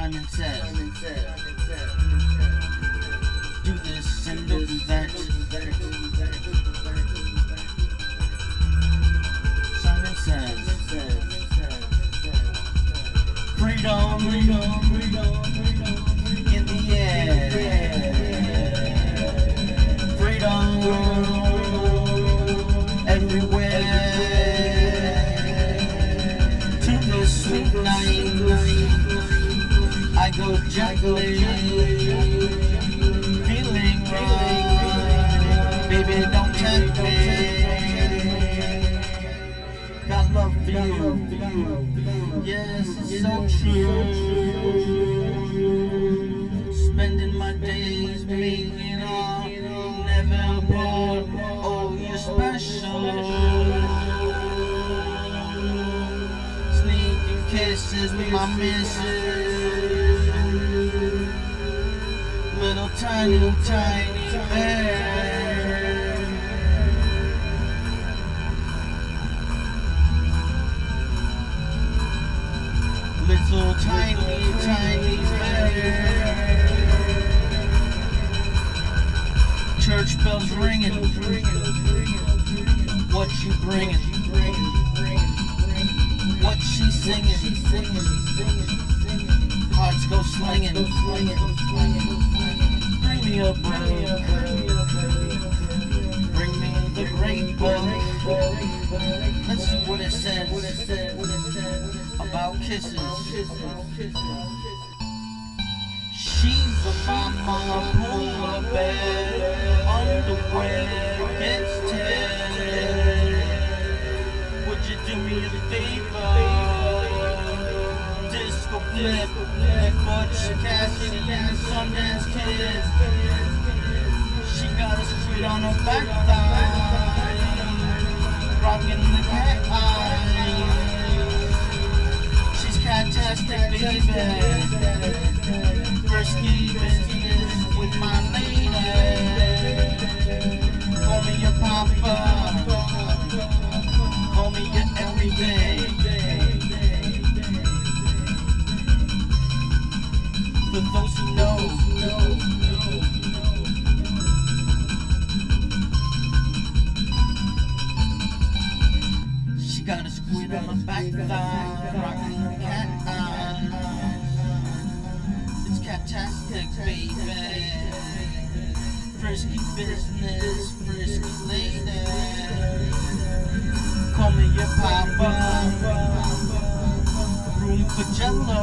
Simon says, do this and do that. Simon says, freedom, freedom, freedom, go feeling. Baby, don't tempt me. Got love for you. Yes, it's so true. Spending my days making never bored. Oh, you're special. Sneaking kisses with my missus. Tiny, tiny bear. Little tiny, tiny bear. Church bells ringing. What you bringing? What she singing? Hearts go slinging. Me a book. Bring me the great book. Let's see what it says about kisses. She's a mama, pull a bed, underwear gets tear. Would you do me a favor? Disco flip, Butch Cassidy rocking the. She's fantastic, baby. With my lady. Call me your. Call me your everyday. For those back thigh, rocking her cat eye. It's fantastic, baby. Frisky business, frisky lady. Call me your papa. Room for jello.